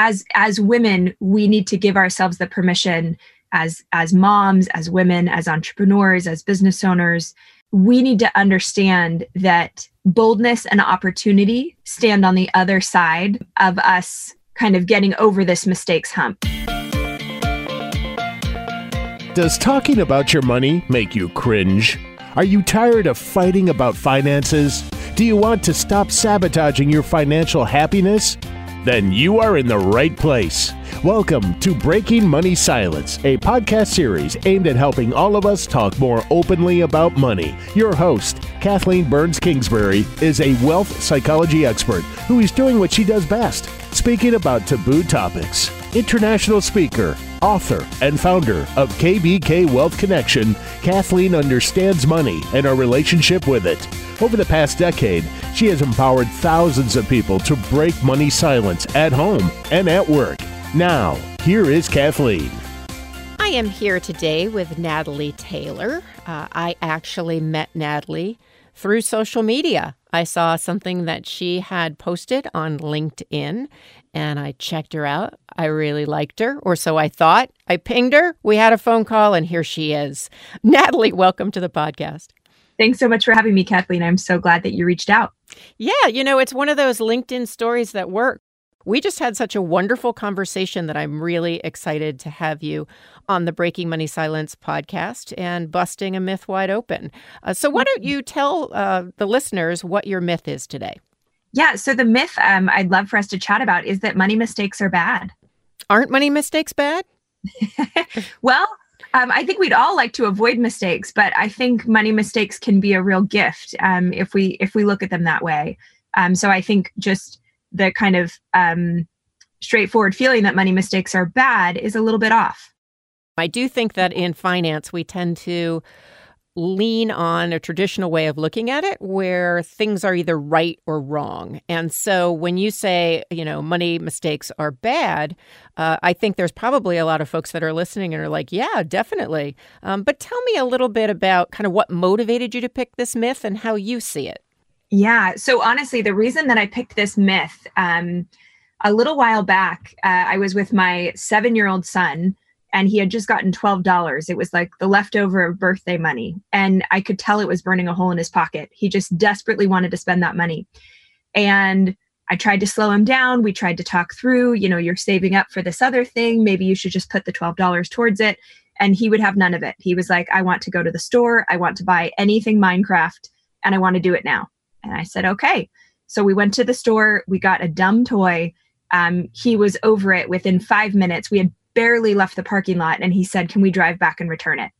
as as women we need to give ourselves the permission as as moms as women as entrepreneurs as business owners we need to understand that boldness and opportunity stand on the other side of us kind of getting over this mistakes hump. Does talking about your money make you cringe? Are you tired of fighting about finances? Do you want to stop sabotaging your financial happiness then you are in the right place. Welcome to Breaking Money Silence, a podcast series aimed at helping all of us talk more openly about money. Your host, Kathleen Burns Kingsbury, is a wealth psychology expert who is doing what she does best speaking about taboo topics. International speaker, author, and founder of KBK Wealth Connection, Kathleen understands money and our relationship with it. Over the past decade, she has empowered thousands of people to break money silence at home and at work. Now, here is Kathleen. I am here today with Natalie Taylor. Uh, I actually met Natalie through social media. I saw something that she had posted on LinkedIn and I checked her out. I really liked her, or so I thought. I pinged her. We had a phone call, and here she is. Natalie, welcome to the podcast. Thanks so much for having me, Kathleen. I'm so glad that you reached out. Yeah, you know, it's one of those LinkedIn stories that work. We just had such a wonderful conversation that I'm really excited to have you on the Breaking Money Silence podcast and busting a myth wide open. Uh, so, why don't you tell uh, the listeners what your myth is today? Yeah, so the myth um, I'd love for us to chat about is that money mistakes are bad. Aren't money mistakes bad? well, um, I think we'd all like to avoid mistakes, but I think money mistakes can be a real gift um, if we if we look at them that way. Um, so I think just the kind of um, straightforward feeling that money mistakes are bad is a little bit off. I do think that in finance we tend to lean on a traditional way of looking at it where things are either right or wrong. And so when you say, you know, money mistakes are bad, uh, I think there's probably a lot of folks that are listening and are like, yeah, definitely. Um, but tell me a little bit about kind of what motivated you to pick this myth and how you see it. Yeah. So honestly, the reason that I picked this myth, um, a little while back, uh, I was with my seven year old son and he had just gotten $12. It was like the leftover of birthday money. And I could tell it was burning a hole in his pocket. He just desperately wanted to spend that money. And I tried to slow him down. We tried to talk through, you know, you're saving up for this other thing. Maybe you should just put the $12 towards it. And he would have none of it. He was like, I want to go to the store. I want to buy anything Minecraft and I want to do it now. And I said, okay. So we went to the store. We got a dumb toy. Um, he was over it within five minutes. We had barely left the parking lot and he said, Can we drive back and return it?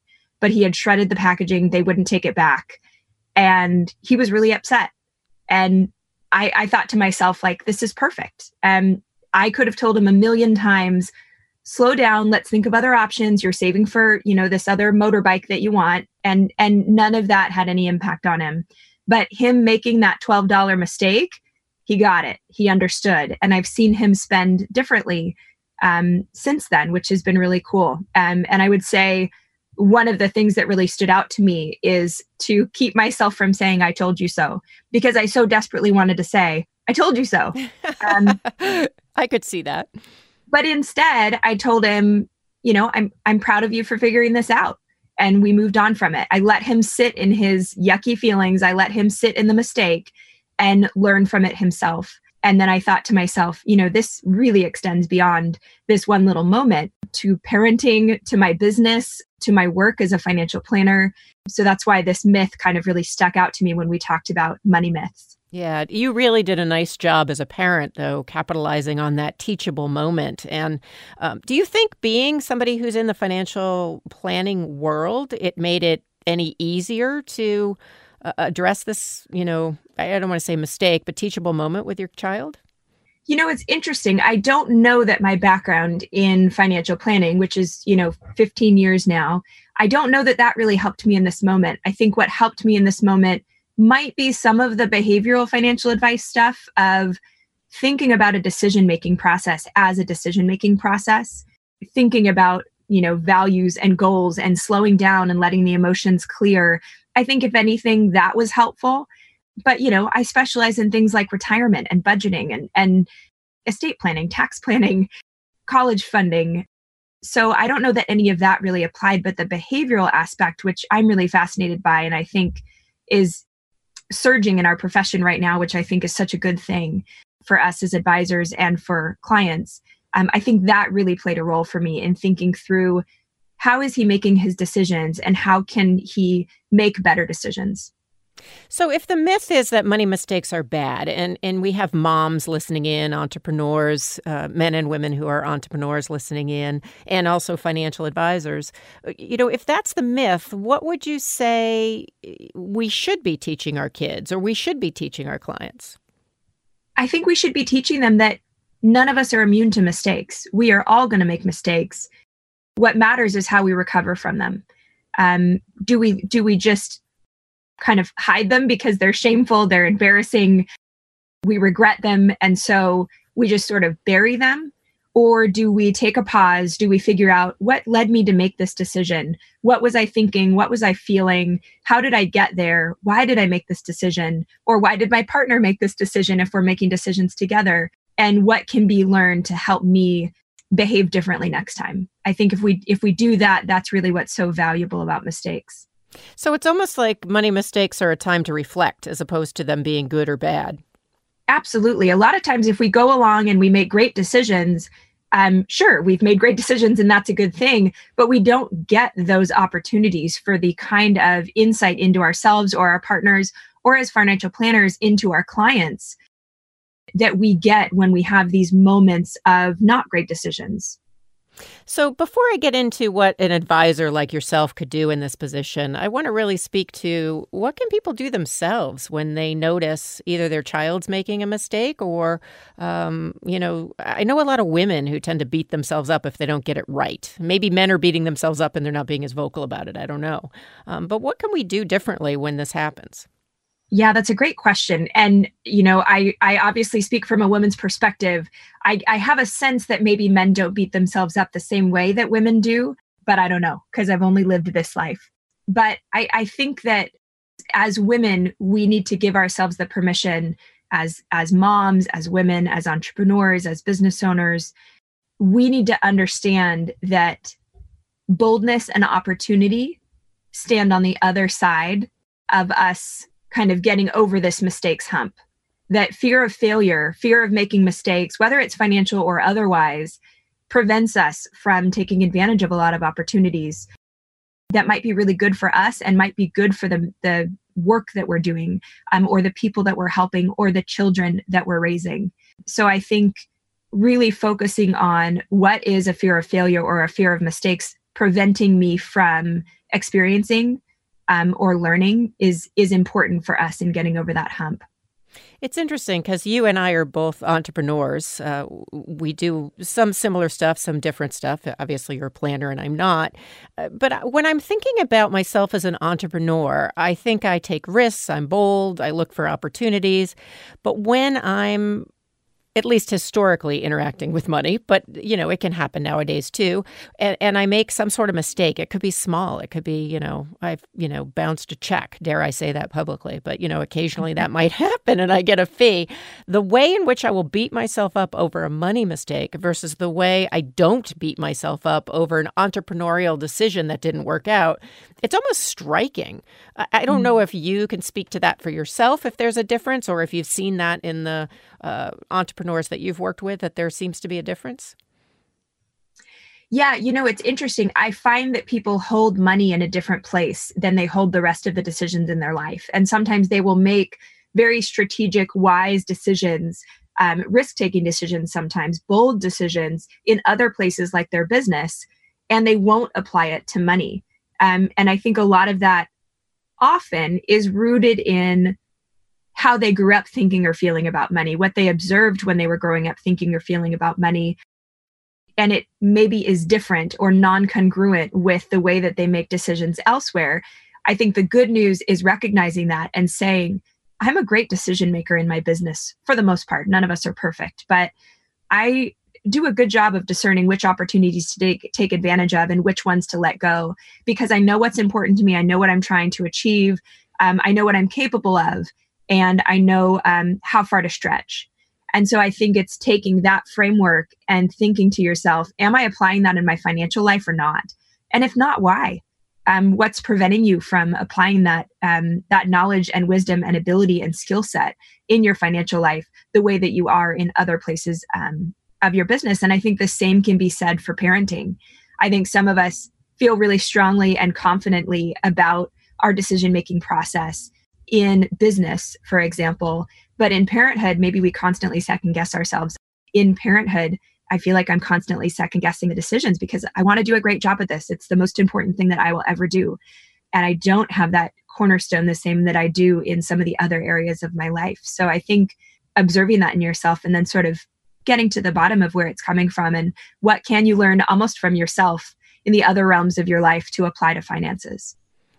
But he had shredded the packaging, they wouldn't take it back. And he was really upset. And I, I thought to myself, like, this is perfect. And I could have told him a million times, slow down, let's think of other options. You're saving for, you know, this other motorbike that you want. And and none of that had any impact on him. But him making that $12 mistake, he got it. He understood. And I've seen him spend differently um, since then, which has been really cool. Um, and I would say one of the things that really stood out to me is to keep myself from saying, I told you so, because I so desperately wanted to say, I told you so. Um, I could see that. But instead, I told him, you know, I'm I'm proud of you for figuring this out. And we moved on from it. I let him sit in his yucky feelings. I let him sit in the mistake and learn from it himself. And then I thought to myself, you know, this really extends beyond this one little moment to parenting, to my business, to my work as a financial planner. So that's why this myth kind of really stuck out to me when we talked about money myths. Yeah, you really did a nice job as a parent, though, capitalizing on that teachable moment. And um, do you think being somebody who's in the financial planning world, it made it any easier to address this, you know, I don't want to say mistake, but teachable moment with your child? You know, it's interesting. I don't know that my background in financial planning, which is, you know, 15 years now, I don't know that that really helped me in this moment. I think what helped me in this moment might be some of the behavioral financial advice stuff of thinking about a decision making process as a decision making process, thinking about, you know, values and goals and slowing down and letting the emotions clear I think if anything, that was helpful. But you know, I specialize in things like retirement and budgeting and and estate planning, tax planning, college funding. So I don't know that any of that really applied, but the behavioral aspect, which I'm really fascinated by, and I think is surging in our profession right now, which I think is such a good thing for us as advisors and for clients. Um, I think that really played a role for me in thinking through how is he making his decisions and how can he make better decisions. So, if the myth is that money mistakes are bad, and, and we have moms listening in, entrepreneurs, uh, men and women who are entrepreneurs listening in, and also financial advisors, you know, if that's the myth, what would you say we should be teaching our kids or we should be teaching our clients? I think we should be teaching them that none of us are immune to mistakes. We are all going to make mistakes. What matters is how we recover from them. Um, do we do we just kind of hide them because they're shameful, they're embarrassing, we regret them, and so we just sort of bury them? Or do we take a pause? Do we figure out what led me to make this decision? What was I thinking? What was I feeling? How did I get there? Why did I make this decision? Or why did my partner make this decision if we're making decisions together? And what can be learned to help me behave differently next time? I think if we if we do that, that's really what's so valuable about mistakes. So it's almost like money mistakes are a time to reflect as opposed to them being good or bad. Absolutely. A lot of times, if we go along and we make great decisions, um, sure, we've made great decisions and that's a good thing, but we don't get those opportunities for the kind of insight into ourselves or our partners or as financial planners into our clients that we get when we have these moments of not great decisions. So, before I get into what an advisor like yourself could do in this position, I want to really speak to what can people do themselves when they notice either their child's making a mistake or, um, you know, I know a lot of women who tend to beat themselves up if they don't get it right. Maybe men are beating themselves up and they're not being as vocal about it. I don't know. Um, but what can we do differently when this happens? Yeah, that's a great question. And, you know, I, I obviously speak from a woman's perspective. I, I have a sense that maybe men don't beat themselves up the same way that women do, but I don't know because I've only lived this life. But I, I think that as women, we need to give ourselves the permission as as moms, as women, as entrepreneurs, as business owners, we need to understand that boldness and opportunity stand on the other side of us kind of getting over this mistakes hump. That fear of failure, fear of making mistakes, whether it's financial or otherwise, prevents us from taking advantage of a lot of opportunities that might be really good for us and might be good for the, the work that we're doing um, or the people that we're helping or the children that we're raising. So I think really focusing on what is a fear of failure or a fear of mistakes preventing me from experiencing um, or learning is is important for us in getting over that hump. It's interesting because you and I are both entrepreneurs. Uh, we do some similar stuff, some different stuff. Obviously, you're a planner and I'm not. Uh, but when I'm thinking about myself as an entrepreneur, I think I take risks, I'm bold, I look for opportunities. But when I'm at least historically interacting with money, but you know, it can happen nowadays too. And, and I make some sort of mistake. It could be small. It could be, you know, I've, you know, bounced a check. Dare I say that publicly? But, you know, occasionally that might happen and I get a fee. The way in which I will beat myself up over a money mistake versus the way I don't beat myself up over an entrepreneurial decision that didn't work out, it's almost striking. I, I don't mm. know if you can speak to that for yourself, if there's a difference, or if you've seen that in the uh, entrepreneurs that you've worked with that there seems to be a difference? Yeah, you know, it's interesting. I find that people hold money in a different place than they hold the rest of the decisions in their life. And sometimes they will make very strategic, wise decisions, um, risk taking decisions, sometimes bold decisions in other places like their business, and they won't apply it to money. Um, and I think a lot of that often is rooted in how they grew up thinking or feeling about money, what they observed when they were growing up thinking or feeling about money. And it maybe is different or non congruent with the way that they make decisions elsewhere. I think the good news is recognizing that and saying, I'm a great decision maker in my business for the most part. None of us are perfect, but I do a good job of discerning which opportunities to take, take advantage of and which ones to let go because I know what's important to me. I know what I'm trying to achieve. Um, I know what I'm capable of and I know um, how far to stretch. And so I think it's taking that framework and thinking to yourself, am I applying that in my financial life or not? And if not, why? Um, what's preventing you from applying that um, that knowledge and wisdom and ability and skill set in your financial life the way that you are in other places um, of your business? And I think the same can be said for parenting. I think some of us feel really strongly and confidently about our decision making process in business, for example. But in parenthood, maybe we constantly second guess ourselves. In parenthood, I feel like I'm constantly second guessing the decisions because I want to do a great job at this. It's the most important thing that I will ever do. And I don't have that cornerstone the same that I do in some of the other areas of my life. So I think observing that in yourself and then sort of getting to the bottom of where it's coming from and what can you learn almost from yourself in the other realms of your life to apply to finances.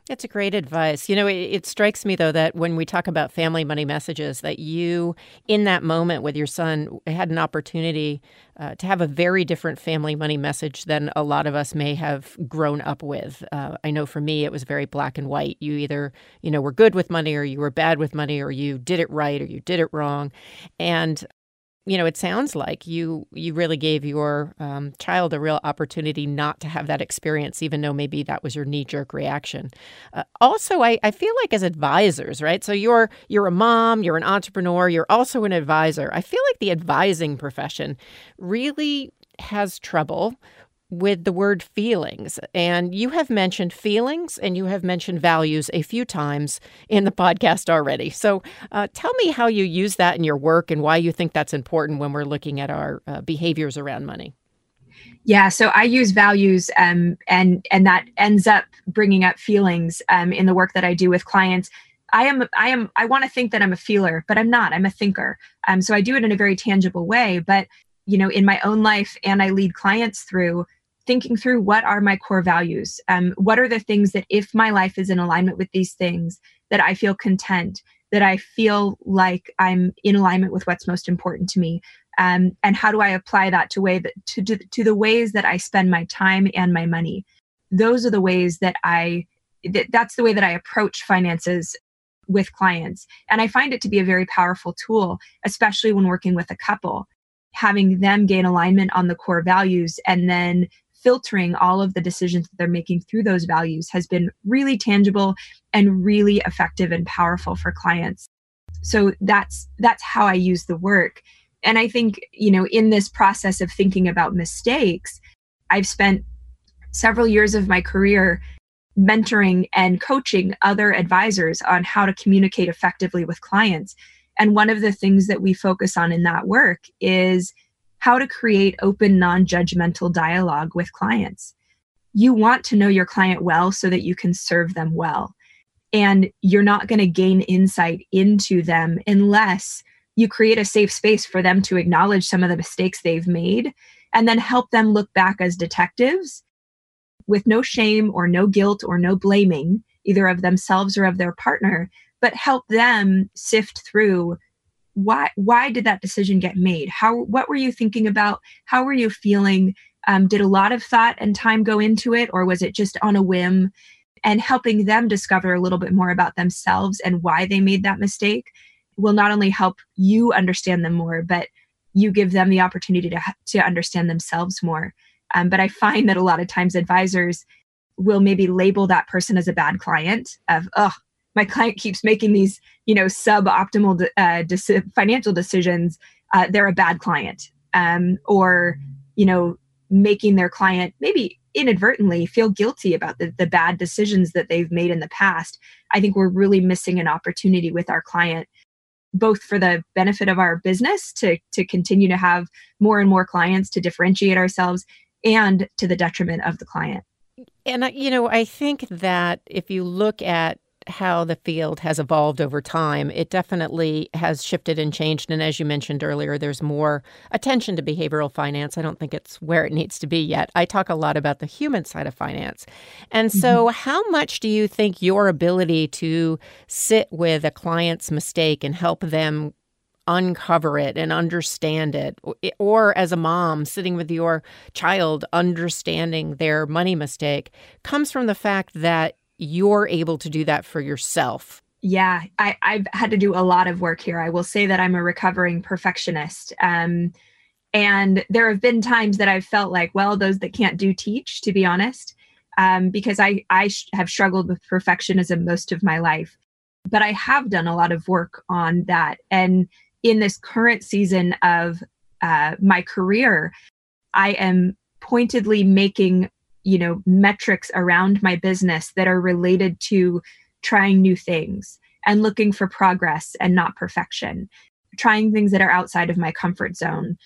That's a great advice. You know, it, it, strikes me though that when we talk about family money messages, that you, in that moment with your son, had an opportunity uh, to have a very different family money message than a lot of us may have grown up with. Uh, I know for me, it was very black and white. You either, you know, were good with money, or you were bad with money, or you did it right, or you did it wrong. And you know, it sounds like you you really gave your um, child a real opportunity not to have that experience, even though maybe that was your knee jerk reaction. Uh, also, I, I feel like as advisors, right? So you're you're a mom, you're an entrepreneur, you're also an advisor. I feel like the advising profession really has trouble with the word feelings. And you have mentioned feelings and you have mentioned values a few times in the podcast already. So uh, tell me how you use that in your work and why you think that's important when we're looking at our uh, behaviors around money. Yeah, so I use values, um, and and that ends up bringing up feelings um, in the work that I do with clients. I am I am I want to think that I'm a feeler, but I'm not. I'm a thinker. Um, so I do it in a very tangible way. But you know, in my own life, and I lead clients through thinking through what are my core values um, what are the things that if my life is in alignment with these things that i feel content that i feel like i'm in alignment with what's most important to me um, and how do i apply that to way that to, to, to the ways that i spend my time and my money? Those are the ways that i that, that's the way that i approach finances with clients and i find it to be a very powerful tool especially when working with a couple having them gain alignment on the core values and then filtering all of the decisions that they're making through those values has been really tangible and really effective and powerful for clients. So that's that's how i use the work. And i think you know in this process of thinking about mistakes i've spent several years of my career mentoring and coaching other advisors on how to communicate effectively with clients. And one of the things that we focus on in that work is how to create open, non judgmental dialogue with clients. You want to know your client well so that you can serve them well. And you're not going to gain insight into them unless you create a safe space for them to acknowledge some of the mistakes they've made and then help them look back as detectives with no shame or no guilt or no blaming, either of themselves or of their partner, but help them sift through why why did that decision get made? How what were you thinking about? How were you feeling? Um, did a lot of thought and time go into it or was it just on a whim and helping them discover a little bit more about themselves and why they made that mistake will not only help you understand them more but you give them the opportunity to, to understand themselves more. Um, but i find that a lot of times advisors will maybe label that person as a bad client of oh my client keeps making these you know suboptimal uh, de- financial decisions uh, they're a bad client um, or you know making their client maybe inadvertently feel guilty about the, the bad decisions that they've made in the past. I think we're really missing an opportunity with our client both for the benefit of our business to to continue to have more and more clients to differentiate ourselves and to the detriment of the client. And you know i think that if you look at how the field has evolved over time, it definitely has shifted and changed. And as you mentioned earlier, there's more attention to behavioral finance. I don't think it's where it needs to be yet. I talk a lot about the human side of finance. And so, mm-hmm. how much do you think your ability to sit with a client's mistake and help them uncover it and understand it, or as a mom sitting with your child understanding their money mistake, comes from the fact that you're able to do that for yourself Yeah, I, I've had to do a lot of work here. I will say that I'm a recovering perfectionist. Um, and there have been times that I've felt like, well, those that can't do teach, to be honest, um, because I, I sh- have struggled with perfectionism most of my life. But I have done a lot of work on that. And in this current season of uh, my career, I am pointedly making you know metrics around my business that are related to trying new things and looking for progress and not perfection. Trying things that are outside of my comfort zone.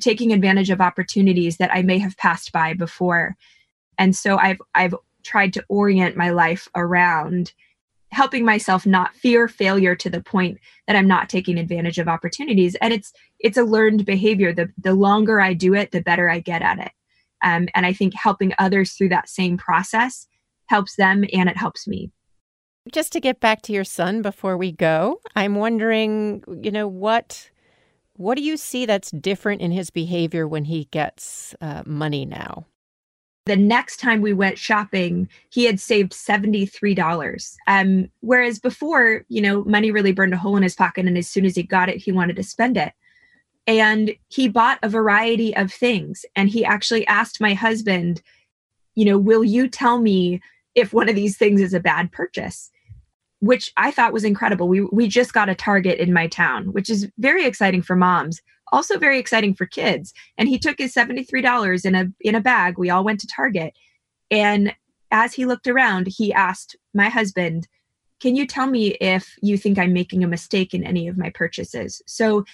Taking advantage of opportunities that i may have passed by before. And so i've i've tried to orient my life around helping myself not fear failure to the point that i'm not taking advantage of opportunities. And it's it's a learned behavior. The the longer i do it the better i get at it um, and I think helping others through that same process helps them and it helps me. Just to get back to your son before we go, I'm wondering, you know, what what do you see that's different in his behavior when he gets uh, money now? The next time we went shopping, he had saved $73. Um, whereas before, you know, money really burned a hole in his pocket. And as soon as he got it, he wanted to spend it and he bought a variety of things. And he actually asked my husband you know will you tell me if one of these things is a bad purchase? Which i thought was incredible. We we just got a Target in my town which is very exciting for moms also very exciting for kids. And he took his $73 in a in a bag. We all went to Target. And as he looked around he asked my husband can you tell me if you think i'm making a mistake in any of my purchases? So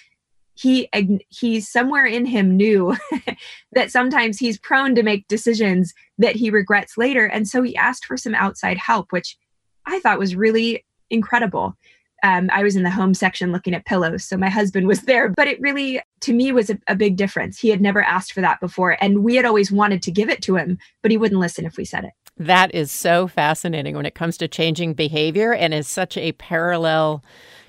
he he somewhere in him knew that sometimes he's prone to make decisions that he regrets later. And so he asked for some outside help which i thought was really incredible. Um, i was in the home section looking at pillows so my husband was there but it really to me was a, a big difference. He had never asked for that before and we had always wanted to give it to him but he wouldn't listen if we said it. That is so fascinating when it comes to changing behavior and is such a parallel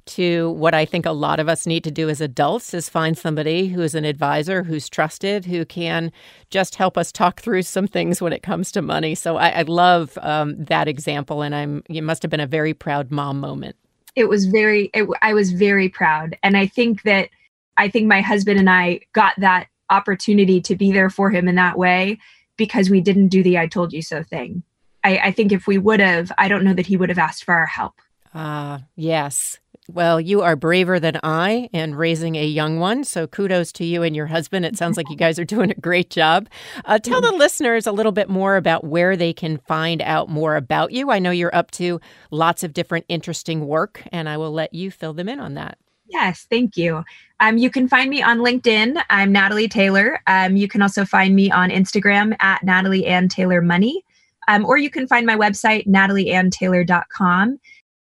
to what I think a lot of us need to do as adults is find somebody who is an advisor, who's trusted, who can just help us talk through some things when it comes to money. So I, I love um, that example, and I'm it must have been a very proud mom moment. It was very. It, I was very proud, and I think that I think my husband and I got that opportunity to be there for him in that way because we didn't do the "I told you so" thing. I, I think if we would have, I don't know that he would have asked for our help. Ah, uh, yes. Well, you are braver than I and raising a young one. So kudos to you and your husband. It sounds like you guys are doing a great job. Uh, tell the listeners a little bit more about where they can find out more about you. I know you're up to lots of different interesting work, and I will let you fill them in on that. Yes, thank you. Um, you can find me on LinkedIn. I'm Natalie Taylor. Um, you can also find me on Instagram at Natalie Ann Taylor Money. Um, or you can find my website, natalieanntaylor.com.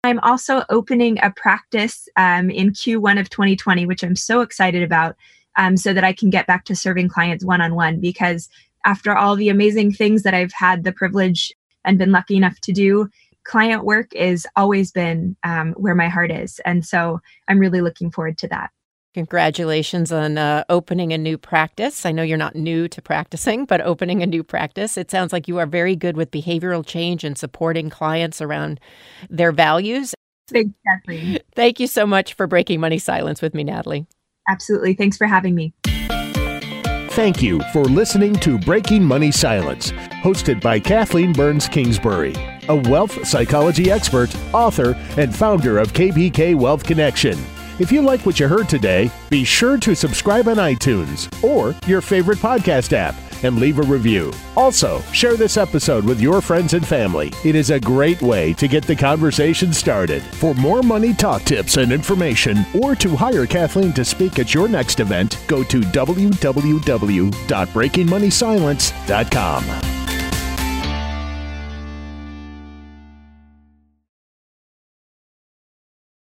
I'm also opening a practice um, in Q1 of 2020, which I'm so excited about, um, so that I can get back to serving clients one on one. Because after all the amazing things that I've had the privilege and been lucky enough to do, client work is always been um, where my heart is. And so I'm really looking forward to that. Congratulations on uh, opening a new practice. I know you're not new to practicing, but opening a new practice. It sounds like you are very good with behavioral change and supporting clients around their values. Exactly. Thank you so much for breaking money silence with me, Natalie. Absolutely. Thanks for having me. Thank you for listening to Breaking Money Silence, hosted by Kathleen Burns Kingsbury, a wealth psychology expert, author, and founder of KBK Wealth Connection. If you like what you heard today, be sure to subscribe on iTunes or your favorite podcast app and leave a review. Also, share this episode with your friends and family. It is a great way to get the conversation started. For more money talk tips and information, or to hire Kathleen to speak at your next event, go to www.breakingmoneysilence.com.